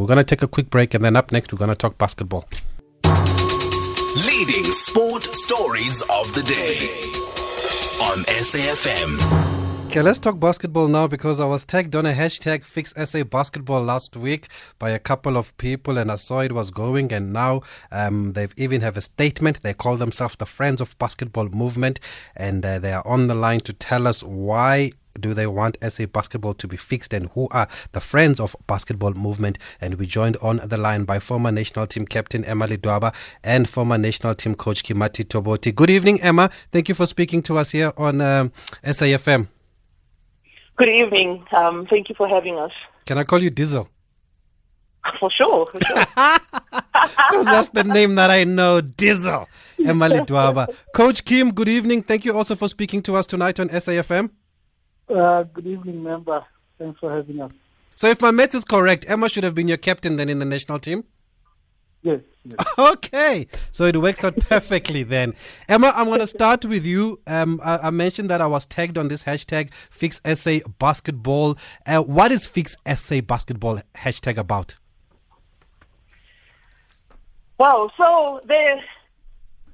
We're going to take a quick break and then up next, we're going to talk basketball. Leading sport stories of the day on SAFM. Okay, let's talk basketball now because I was tagged on a hashtag Fix SA Basketball last week by a couple of people and I saw it was going and now um, they even have a statement. They call themselves the Friends of Basketball Movement and uh, they are on the line to tell us why do they want SA basketball to be fixed and who are the friends of basketball movement and we joined on the line by former national team captain Emma Ledwaba and former national team coach Kimati Toboti. Good evening Emma. Thank you for speaking to us here on um, SAFM. Good evening. Um, thank you for having us. Can I call you Diesel? For sure. For sure. Because that's the name that I know, Diesel. Emma Ledwaba. Coach Kim, good evening. Thank you also for speaking to us tonight on SAFM. Uh, good evening, member. Thanks for having us. So, if my math is correct, Emma should have been your captain then in the national team? Yes. yes. Okay, so it works out perfectly then. Emma, I'm going to start with you. Um, I, I, mentioned that I was tagged on this hashtag Fix SA Basketball. Uh, what is Fix SA Basketball hashtag about? Well, so the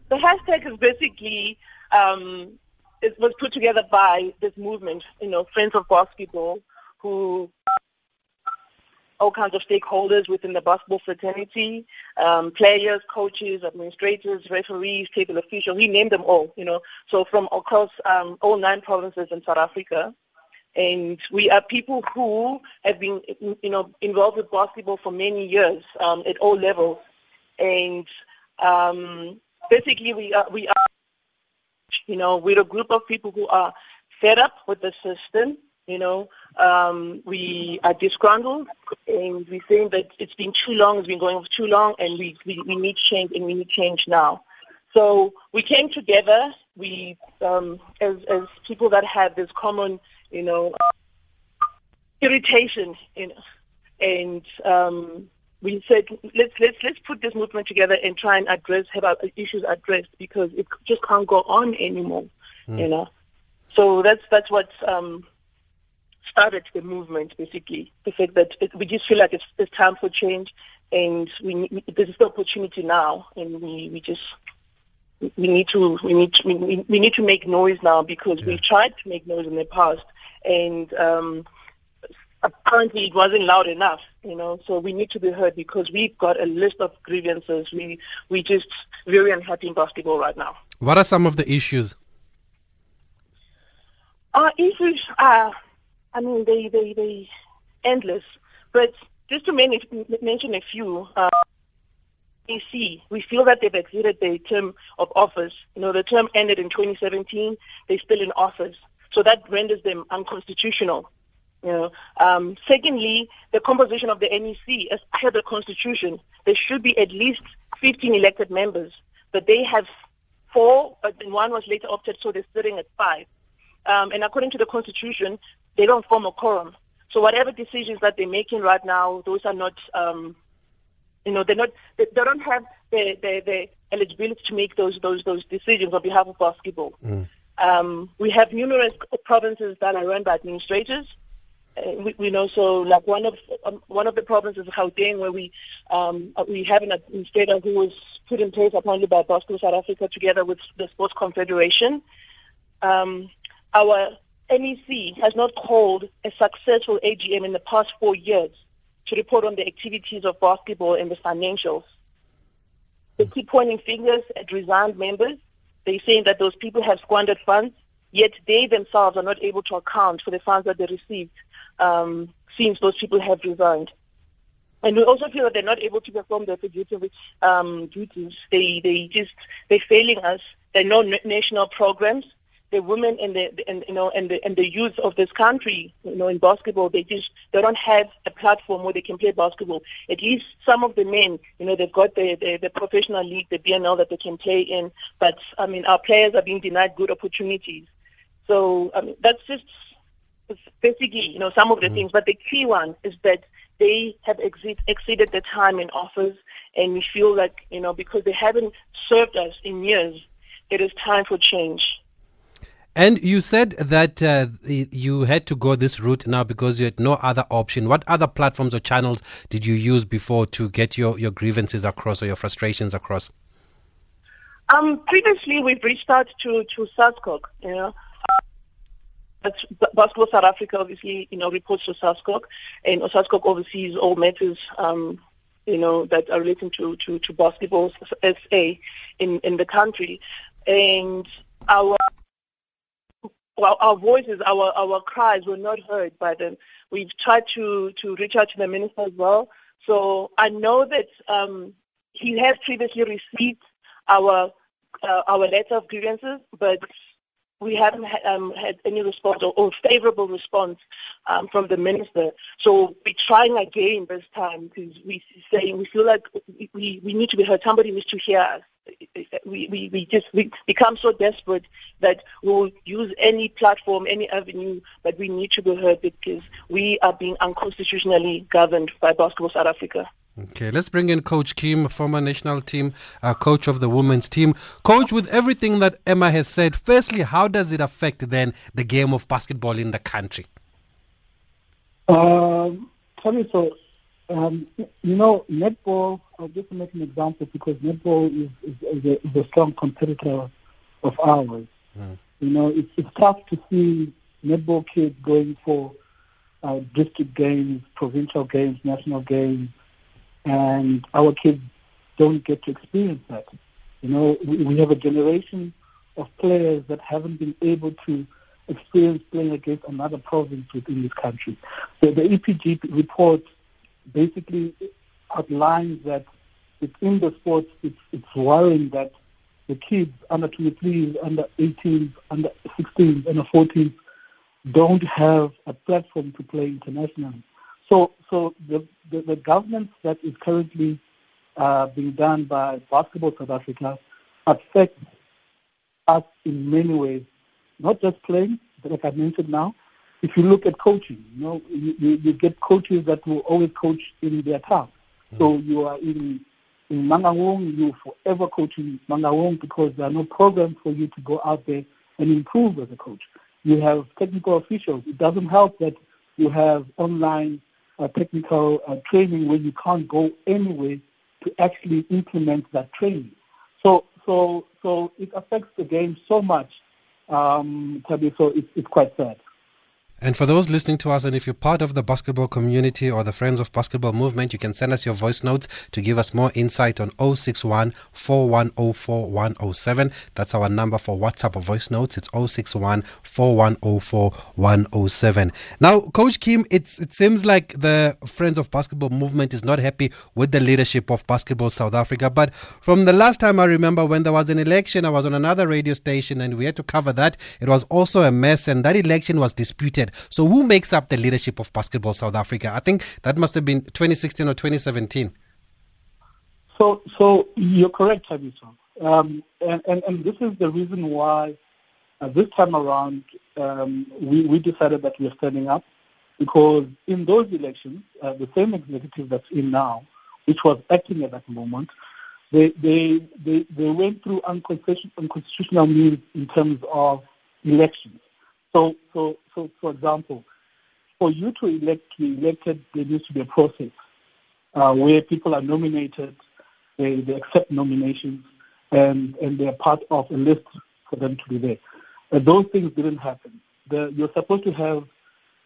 the hashtag is basically um, it was put together by this movement, you know, Friends of Basketball, who all kinds of stakeholders within the basketball fraternity, um, players, coaches, administrators, referees, table officials. We named them all, you know. So from across um, all nine provinces in South Africa, and we are people who have been, you know, involved with basketball for many years um, at all levels, and um, basically we are we are, you know, we're a group of people who are fed up with the system you know, um, we are disgruntled and we think that it's been too long, it's been going on too long, and we, we, we need change and we need change now. So we came together, we, um, as, as people that have this common, you know, irritation, you know, and um, we said let's let's let's put this movement together and try and address have our issues addressed because it just can't go on anymore, mm. you know. So that's that's what um, started the movement, basically. The fact that it, we just feel like it's, it's time for change, and we, there's the opportunity now, and we, we just we need to we need to, we, we need to make noise now because yeah. we've tried to make noise in the past, and um, apparently it wasn't loud enough, you know. So we need to be heard because we've got a list of grievances. We we just very unhappy in basketball right now. What are some of the issues? Our issues are I mean, they, they, they endless. But just to mention a few, uh, AC, we feel that they've exceeded their term of office. You know, the term ended in 2017. They're still in office. So that renders them unconstitutional. You know, um, secondly, the composition of the NEC, as per the constitution, there should be at least 15 elected members, but they have four, but one was later opted, so they're sitting at five. Um, and according to the constitution, they don't form a quorum. So whatever decisions that they're making right now, those are not, um, you know, they're not, they, they don't have the, the, the, eligibility to make those those those decisions on behalf of basketball. Mm. Um, we have numerous provinces that are run by administrators. Uh, we, we, know so like one of um, one of the problems is Gauteng, where we um, we have an administrator who was put in place appointed by Basketball South Africa together with the Sports Confederation. Um, our NEC has not called a successful AGM in the past four years to report on the activities of basketball and the financials. They keep pointing fingers at resigned members. They're saying that those people have squandered funds, yet they themselves are not able to account for the funds that they received um, since those people have resigned. And we also feel that they're not able to perform their fiduciary um, duties. They they just they're failing us. There are no national programs the women and the and you know and the and the youth of this country, you know, in basketball, they just they don't have a platform where they can play basketball. At least some of the men, you know, they've got the the, the professional league, the BNL that they can play in. But I mean, our players are being denied good opportunities. So I mean, that's just basically you know some of the mm-hmm. things. But the key one is that they have exceed, exceeded the time in office, and we feel like you know because they haven't served us in years, it is time for change. And you said that uh, you had to go this route now because you had no other option. What other platforms or channels did you use before to get your, your grievances across or your frustrations across? Um, previously, we've reached out to to SASCOC, you know. Basketball South Africa obviously, you know, reports to SASCOC, and SASCOC oversees all matters, um, you know, that are relating to, to, to basketball SA in, in the country. And our well, our voices, our, our cries were not heard by them. We've tried to, to reach out to the minister as well. So I know that um, he has previously received our uh, our letter of grievances, but we haven't ha- um, had any response or, or favorable response um, from the minister. So we're trying again this time because we say we feel like we, we need to be heard. Somebody needs to hear us. We, we, we just we become so desperate that we'll use any platform, any avenue, but we need to be heard because we are being unconstitutionally governed by Basketball South Africa. Okay, let's bring in Coach Kim, former national team uh, coach of the women's team. Coach, with everything that Emma has said, firstly, how does it affect then the game of basketball in the country? Um, tell so. Um, you know, netball. I'll just make an example because netball is, is, is, a, is a, strong competitor of ours. Mm. You know, it's, it's tough to see netball kids going for uh, district games, provincial games, national games and our kids don't get to experience that. You know, we, have a generation of players that haven't been able to experience playing against another province within this country. So the EPG report basically outlines that within the sports, it's, it's worrying that the kids under 23s, under 18s, under 16s, under 14s don't have a platform to play internationally. So, so the, the, the governance that is currently uh, being done by Basketball South Africa affects us in many ways, not just playing, but like I mentioned now. If you look at coaching, you know, you, you, you get coaches that will always coach in their town. Mm-hmm. So you are in in Mangaung, you forever coaching Mangaung because there are no programs for you to go out there and improve as a coach. You have technical officials. It doesn't help that you have online uh, technical uh, training where you can't go anywhere to actually implement that training. So, so, so it affects the game so much, um, so it's, it's quite sad. And for those listening to us, and if you're part of the basketball community or the Friends of Basketball movement, you can send us your voice notes to give us more insight on 061 4104 107. That's our number for WhatsApp or voice notes. It's 061 4104 107. Now, Coach Kim, it's, it seems like the Friends of Basketball movement is not happy with the leadership of Basketball South Africa. But from the last time I remember when there was an election, I was on another radio station and we had to cover that. It was also a mess, and that election was disputed so who makes up the leadership of Basketball South Africa? I think that must have been 2016 or 2017. So, so you're correct, Thabiso. Um, and, and, and, this is the reason why uh, this time around um, we, we decided that we are standing up because in those elections, uh, the same executive that's in now, which was acting at that moment, they, they, they, they went through unconstitutional, unconstitutional means in terms of elections. So, so, so, for example, for you to elect to be elected, there needs to be a process uh, where people are nominated, they, they accept nominations, and, and they're part of a list for them to be there. Uh, those things didn't happen. The, you're supposed to have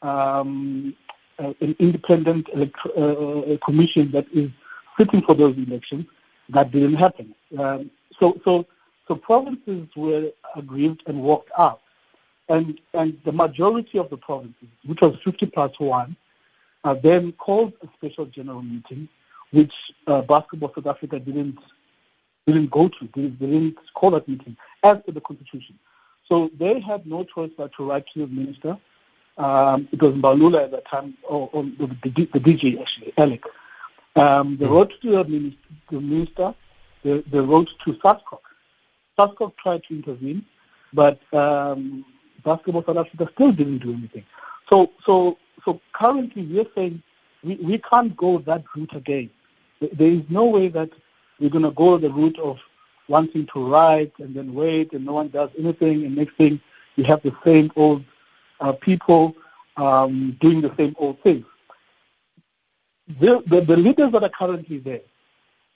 um, an independent electro- uh, commission that is sitting for those elections. That didn't happen. Um, so, so, so provinces were aggrieved and walked out. And, and the majority of the provinces, which was 50 plus 1, uh, then called a special general meeting, which uh, Basketball South Africa didn't didn't go to, didn't, didn't call that meeting as per the constitution. So they had no choice but to write to the minister. Um, it was Mbalula at that time, or, or the, the, the, DG actually, Alec. Um, they wrote to the minister, the minister they, they wrote to SASCOC. SASCOC tried to intervene, but um, Basketball South Africa still didn't do anything. So, so, so currently we're saying we, we can't go that route again. There is no way that we're going to go the route of wanting to write and then wait and no one does anything and next thing we have the same old uh, people um, doing the same old things. The, the, the leaders that are currently there,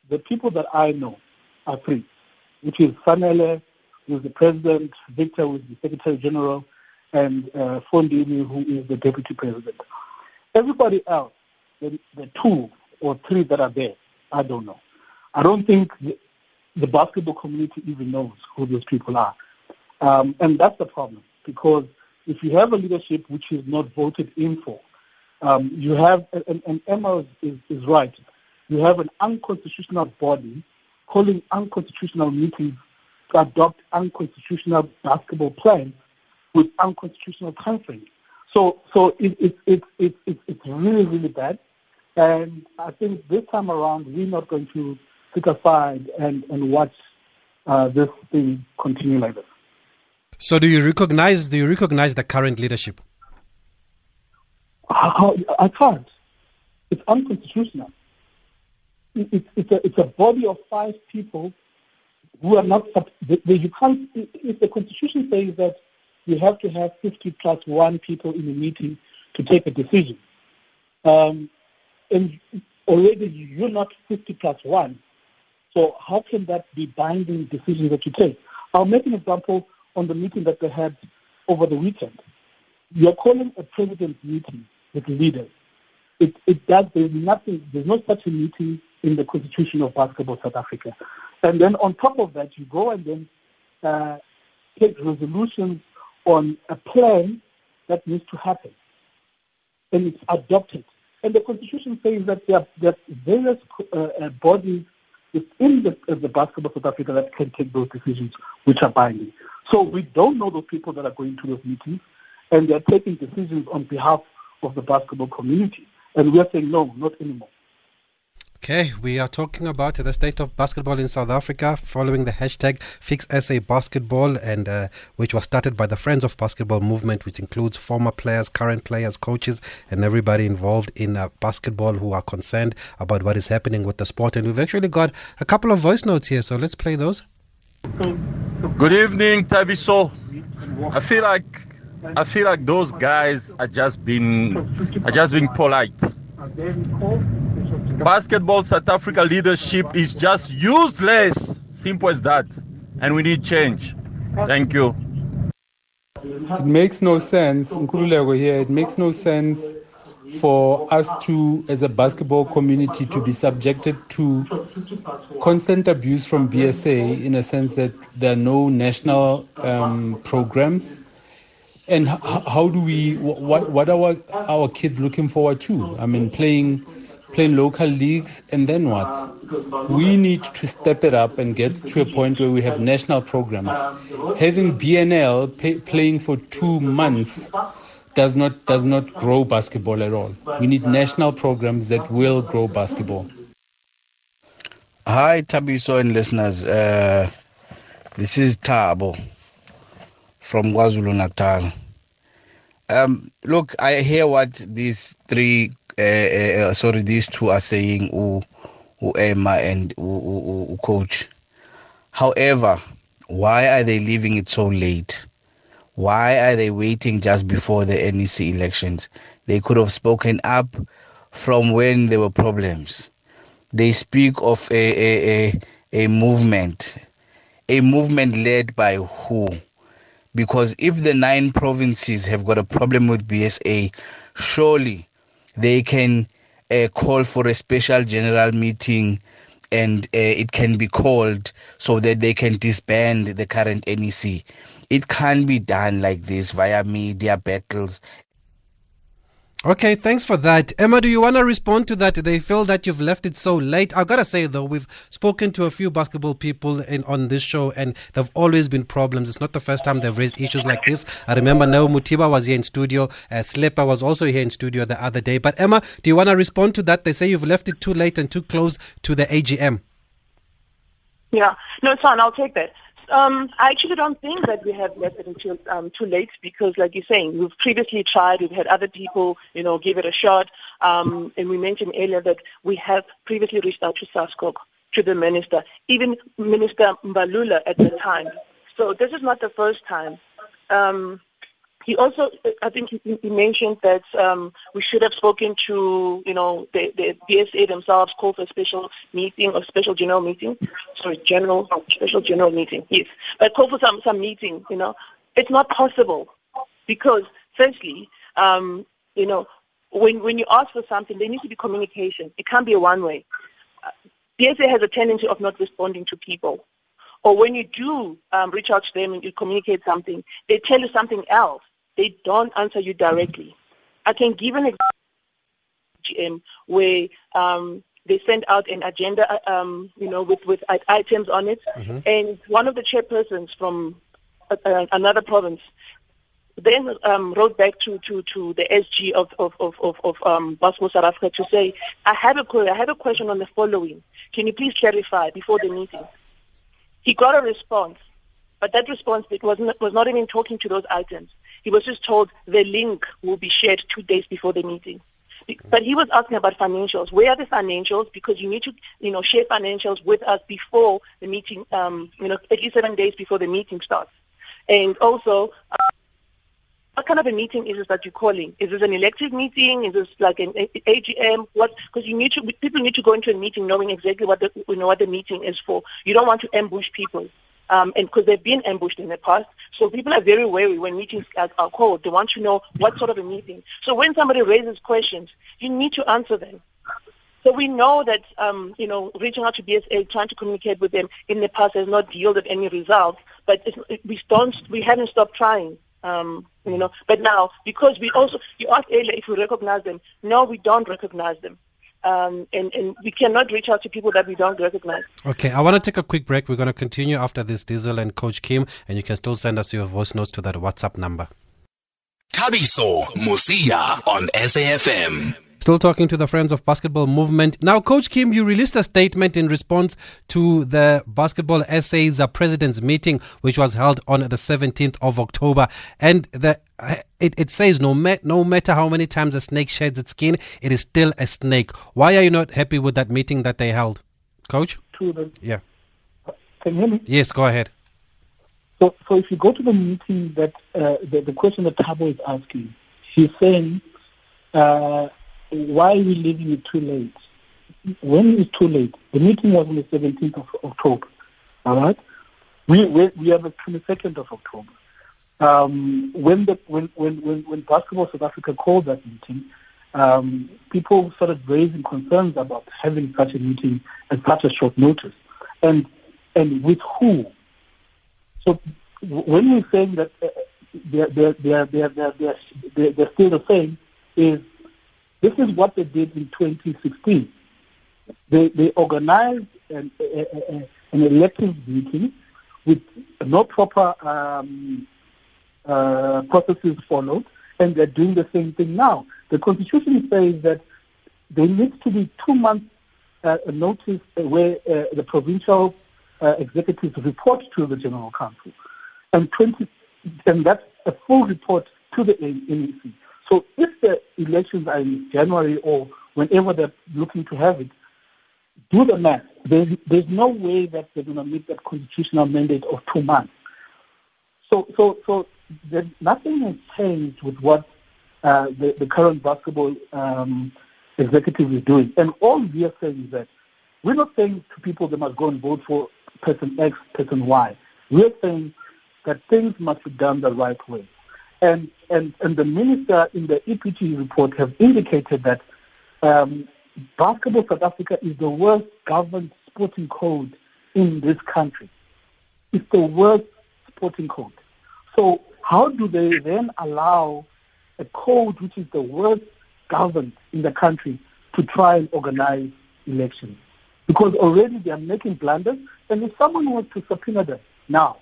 the people that I know are three, which is Fanele, who is the president, Victor, who is the secretary general, and uh, Fondini, who is the deputy president. Everybody else, the, the two or three that are there, I don't know. I don't think the, the basketball community even knows who those people are. Um, and that's the problem because if you have a leadership which is not voted in for, um, you have, and, and Emma is, is right, you have an unconstitutional body calling unconstitutional meetings to adopt unconstitutional basketball plans with unconstitutional timeframes. So, so it, it, it, it, it, it's really, really bad. And I think this time around, we're not going to sit aside and, and watch uh, this thing continue like this. So, do you recognize do you recognize the current leadership? I can't. It's unconstitutional. It, it's, a, it's a body of five people who are not. You can't. If the constitution says that you have to have 50 plus one people in a meeting to take a decision, um, and already you're not 50 plus one, so how can that be binding decisions that you take? I'll make an example on the meeting that they had over the weekend. You're calling a president's meeting with leaders. It, it does, there's nothing, there's no such a meeting in the Constitution of Basketball South Africa. And then on top of that, you go and then uh, take resolutions on a plan that needs to happen. And it's adopted. And the Constitution says that there are, there are various uh, uh, bodies within the, uh, the Basketball South Africa that can take those decisions which are binding. So we don't know those people that are going to those meetings, and they're taking decisions on behalf of the basketball community. And we're saying, no, not anymore. Okay, we are talking about the state of basketball in South Africa following the hashtag Fix SA Basketball, and uh, which was started by the Friends of Basketball movement, which includes former players, current players, coaches, and everybody involved in uh, basketball who are concerned about what is happening with the sport. And we've actually got a couple of voice notes here, so let's play those. Good evening, Thabiso. I feel like I feel like those guys are just being are just being polite. Basketball South Africa leadership is just useless. Simple as that. And we need change. Thank you. It makes no sense, Nkululeko here, it makes no sense for us to, as a basketball community, to be subjected to constant abuse from BSA in a sense that there are no national um, programs. And how do we, what, what are our, our kids looking forward to? I mean, playing playing local leagues, and then what? We need to step it up and get to a point where we have national programs. Having BNL pay, playing for two months does not does not grow basketball at all. We need national programs that will grow basketball. Hi, Thabiso and listeners. Uh, this is Thabo from KwaZulu Natal. Um, look, I hear what these three, uh, uh, sorry, these two are saying, U, U Emma and U, U Coach. However, why are they leaving it so late? Why are they waiting just before the NEC elections? They could have spoken up from when there were problems. They speak of a, a, a, a movement, a movement led by who? Because if the nine provinces have got a problem with BSA, surely they can uh, call for a special general meeting and uh, it can be called so that they can disband the current NEC. It can be done like this via media battles Okay, thanks for that. Emma, do you want to respond to that? They feel that you've left it so late. I've got to say, though, we've spoken to a few basketball people in, on this show, and there have always been problems. It's not the first time they've raised issues like this. I remember Neo Mutiba was here in studio. Uh, Slipper was also here in studio the other day. But, Emma, do you want to respond to that? They say you've left it too late and too close to the AGM. Yeah, no, it's fine. I'll take that. Um, I actually don't think that we have left it until um, too late because, like you're saying, we've previously tried. We've had other people, you know, give it a shot. Um, and we mentioned earlier that we have previously reached out to SASCOC, to the minister, even Minister Mbalula at the time. So this is not the first time Um, he also, I think he, mentioned that um, we should have spoken to, you know, the, the BSA themselves, called for a special meeting or special general meeting. Sorry, general, special general meeting, yes. But call for some, some meeting, you know. It's not possible because, firstly, um, you know, when, when you ask for something, there needs to be communication. It can't be a one way. Uh, BSA has a tendency of not responding to people. Or when you do um, reach out to them and you communicate something, they tell you something else they don't answer you directly. I can give an example where um, they sent out an agenda, uh, um, you know, with, with items on it, mm-hmm. and one of the chairpersons from uh, uh another province then um, wrote back to, to, to the SG of of of of, of um, Bosmo South Africa to say, I have a I have a question on the following. Can you please clarify before the meeting? He got a response, but that response was not, was not even talking to those items. He was just told the link will be shared two days before the meeting. But he was asking about financials. Where are the financials? Because you need to, you know, share financials with us before the meeting, um, you know, at least seven days before the meeting starts. And also, uh, what kind of a meeting is this that you're calling? Is this an elective meeting? Is this like an AGM? What? Because you need to, people need to go into a meeting knowing exactly what the, you know, what the meeting is for. You don't want to ambush people um, and because they've been ambushed in the past. So people are very wary when meetings are, called. They want to know what sort of a meeting. So when somebody raises questions, you need to answer them. So we know that um, you know reaching out to BSA, trying to communicate with them in the past has not yielded any results. But it, we don't, we haven't stopped trying. Um, you know, but now because we also you asked earlier if we recognize them. No, we don't recognize them um, and, and we cannot reach out to people that we don't recognize. Okay, I want to take a quick break. We're going to continue after this Diesel and Coach Kim, and you can still send us your voice notes to that WhatsApp number. Thabiso Mosia on SAFM. Still talking to the Friends of Basketball movement. Now, Coach Kim, you released a statement in response to the Basketball SA's uh, president's meeting, which was held on the 17th of October. And the it, it says no, ma- no matter how many times a snake sheds its skin, it is still a snake. Why are you not happy with that meeting that they held, Coach? Yeah. Can you hear me? Yes, go ahead. So, so if you go to the meeting that uh, the, the question that Thabo is asking, he's saying uh, why are we leaving it too late? When is too late? The meeting was on the 17th of October. All right? We, we, we are the 22nd of October. Um, when, the, when, when, when, when Basketball South Africa called that meeting, um, people started raising concerns about having such a meeting at such a short notice. And, and with who? So when we're saying that uh, they're, they're, they're, they're, they're, they're, they're still the same, is this is what they did in 2016. They, they organized an, a, a, an elective meeting with no proper um, uh, processes followed, and they're doing the same thing now. The Constitution says that there needs to be two months uh, notice where uh, the provincial uh, executives report to the General Council, and 20, and that's a full report to the NEC. So if the elections are in January or whenever they're looking to have it, do the math. There's, there's no way that they're going to meet that constitutional mandate of two months. So, so, so nothing has changed with what uh, the, the current basketball um, executive is doing. And all we are saying is that we're not saying to people they must go and vote for person X, person Y. We're saying that things must be done the right way. And, and, and the minister in the EPG report have indicated that um, Basketball South Africa is the worst governed sporting code in this country. It's the worst sporting code. So how do they then allow a code which is the worst governed in the country to try and organize elections? Because already they are making blunders, and if someone was to subpoena them now,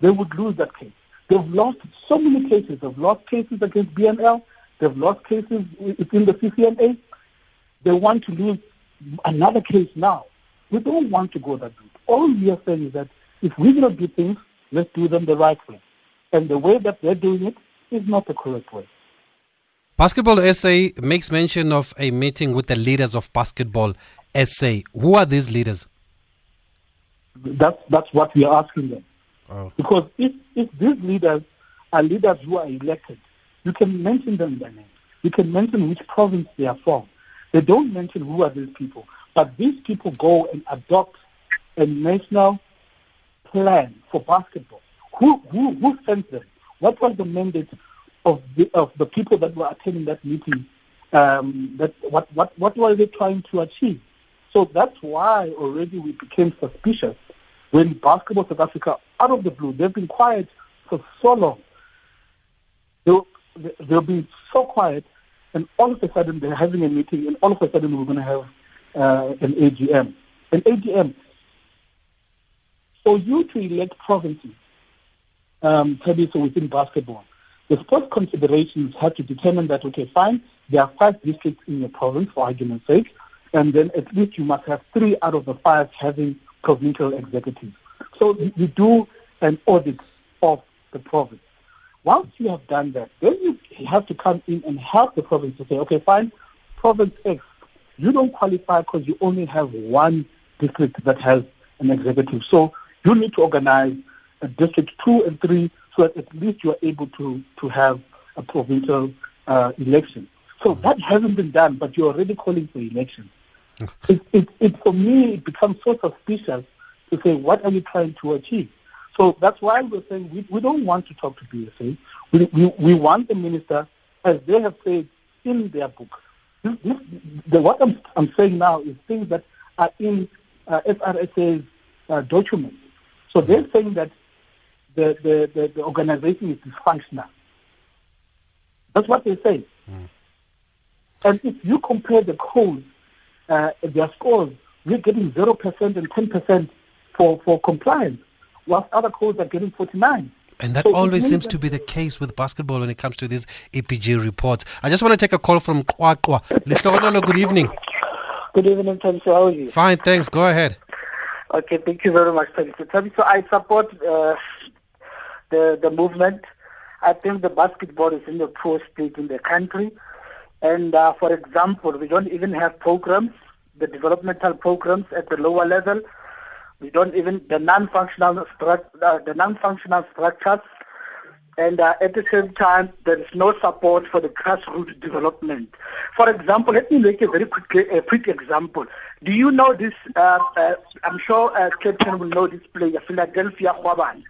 they would lose that case. They've lost so many cases. They've lost cases against BNL. They've lost cases within the CCMA. They want to lose another case now. We don't want to go that route. All we are saying is that if we're going to do things, let's do them the right way. And the way that they're doing it is not the correct way. Basketball SA makes mention of a meeting with the leaders of Basketball SA. Who are these leaders? That's, that's what we are asking them. Oh. Because if, if these leaders are leaders who are elected, you can mention them by name. You can mention which province they are from. They don't mention who are these people. But these people go and adopt a national plan for basketball. Who, who, who sent them? What was the mandate of the, of the people that were attending that meeting? Um, that what, what, what were they trying to achieve? So that's why already we became suspicious when Basketball South Africa, out of the blue, they've been quiet for so long. They'll, they'll be so quiet, and all of a sudden they're having a meeting, and all of a sudden we're going to have uh, an AGM. An AGM. For you to elect provinces, um, so within basketball, the sports considerations have to determine that, okay, fine, there are five districts in your province, for argument's sake, and then at least you must have three out of the five having provincial executives. So you do an audit of the province. Once you have done that, then you have to come in and help the province to say, okay, fine, province X, you don't qualify because you only have one district that has an executive. So you need to organize district two and three so that at least you are able to, to have a provincial uh, election. So that hasn't been done, but you're already calling for elections. It, it, it, for me, it becomes so suspicious to say, what are you trying to achieve? So that's why we're saying we, we don't want to talk to BSA. We, we, we want the minister, as they have said in their book. This, this, the, what I'm, I'm saying now is things that are in uh, FRSA's uh, documents. So they're saying that the, the, the, the, organization is dysfunctional. That's what they say. Mm. And if you compare the codes, uh, their scores, we're getting 0% and 10% for, for compliance whilst other codes are getting 49. And that so always seems to be the case with basketball when it comes to these EPG reports. I just want to take a call from Kwakwa. Good evening. Good evening, Thabiso. How are you? Fine, thanks. Go ahead. Okay, thank you very much, Thabiso. So I support uh, the, the movement. I think the basketball is in the poor state in the country. And uh, for example, we don't even have programs, the developmental programs at the lower level we don't even the non-functional stru- uh, the non-functional structures, and uh, at the same time there is no support for the grassroots development. For example, let me make a very quick a quick example. Do you know this? Uh, uh I'm sure uh, Captain will know this player, Philadelphia Khwabane.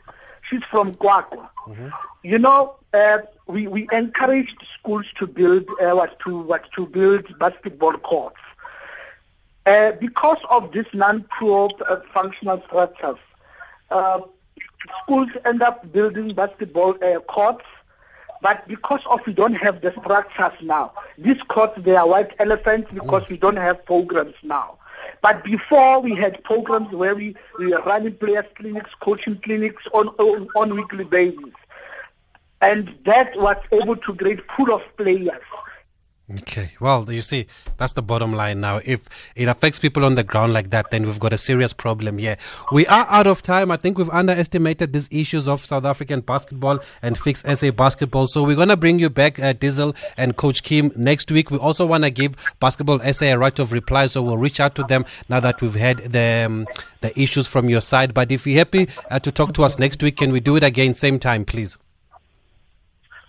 She's from QwaQwa. Mm-hmm. You know, uh, we we encouraged schools to build what to what to build basketball courts. Uh, because of this non-pro uh, functional structures, uh, schools end up building basketball uh, courts, but because of we don't have the structures now, these courts they are white elephants because we don't have programs now. But before we had programs where we, we were running players clinics, coaching clinics on, on on weekly basis, and that was able to create pool of players Okay. Well, you see, that's the bottom line now. If it affects people on the ground like that, then we've got a serious problem here. We are out of time. I think we've underestimated these issues of South African basketball and fix SA basketball. So we're going to bring you back, uh, Diesel and Coach Kim, next week. We also want to give Basketball SA a right of reply. So we'll reach out to them now that we've had the, um, the issues from your side. But if you're happy uh, to talk to us next week, can we do it again, same time, please?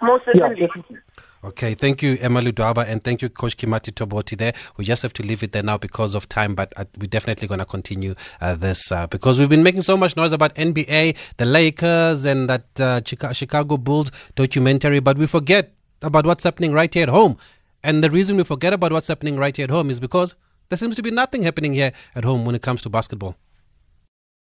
Most certainly. Yeah, Okay, thank you, Emma Ledwaba, and thank you, Coach Kimati Toboti. There, we just have to leave it there now because of time, but uh, we're definitely going to continue uh, this uh, because we've been making so much noise about NBA, the Lakers, and that uh, Chicago Bulls documentary, but we forget about what's happening right here at home. And the reason we forget about what's happening right here at home is because there seems to be nothing happening here at home when it comes to basketball.